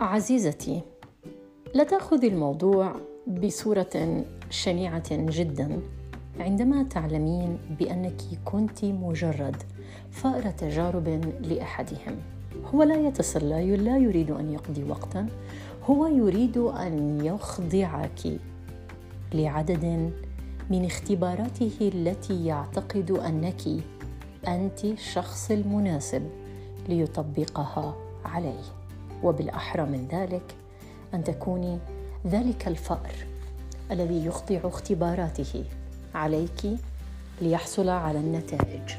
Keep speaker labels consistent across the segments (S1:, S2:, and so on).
S1: عزيزتي لا تاخذي الموضوع بصورة شنيعة جدا. عندما تعلمين بأنك كنت مجرد فأر تجارب لأحدهم هو لا يتسلى لا يريد أن يقضي وقتا هو يريد أن يخضعك لعدد من اختباراته التي يعتقد أنك أنت الشخص المناسب ليطبقها عليه. وبالأحرى من ذلك أن تكوني ذلك الفأر الذي يخضع اختباراته عليك ليحصل على النتائج.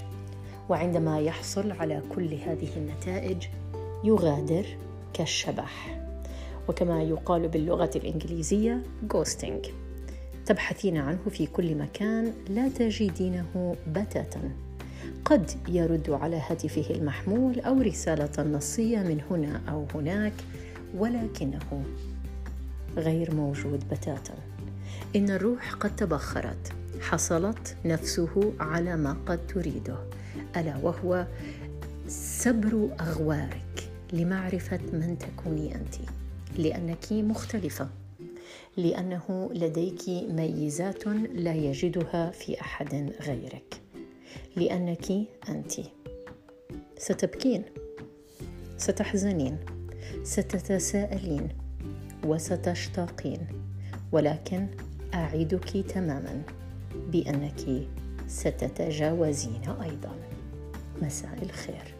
S1: وعندما يحصل على كل هذه النتائج يغادر كالشبح. وكما يقال باللغة الإنجليزية ghosting. تبحثين عنه في كل مكان لا تجدينه بتاتا. قد يرد على هاتفه المحمول أو رسالة نصية من هنا أو هناك ولكنه غير موجود بتاتا. إن الروح قد تبخرت حصلت نفسه على ما قد تريده. ألا وهو سبر أغوارك لمعرفة من تكوني أنت. لأنك مختلفة. لأنه لديك ميزات لا يجدها في أحد غيرك. لأنك أنت. ستبكين. ستحزنين. ستتساءلين. وستشتاقين. ولكن أعدك تماما بأنك ستتجاوزين أيضا. مساء الخير.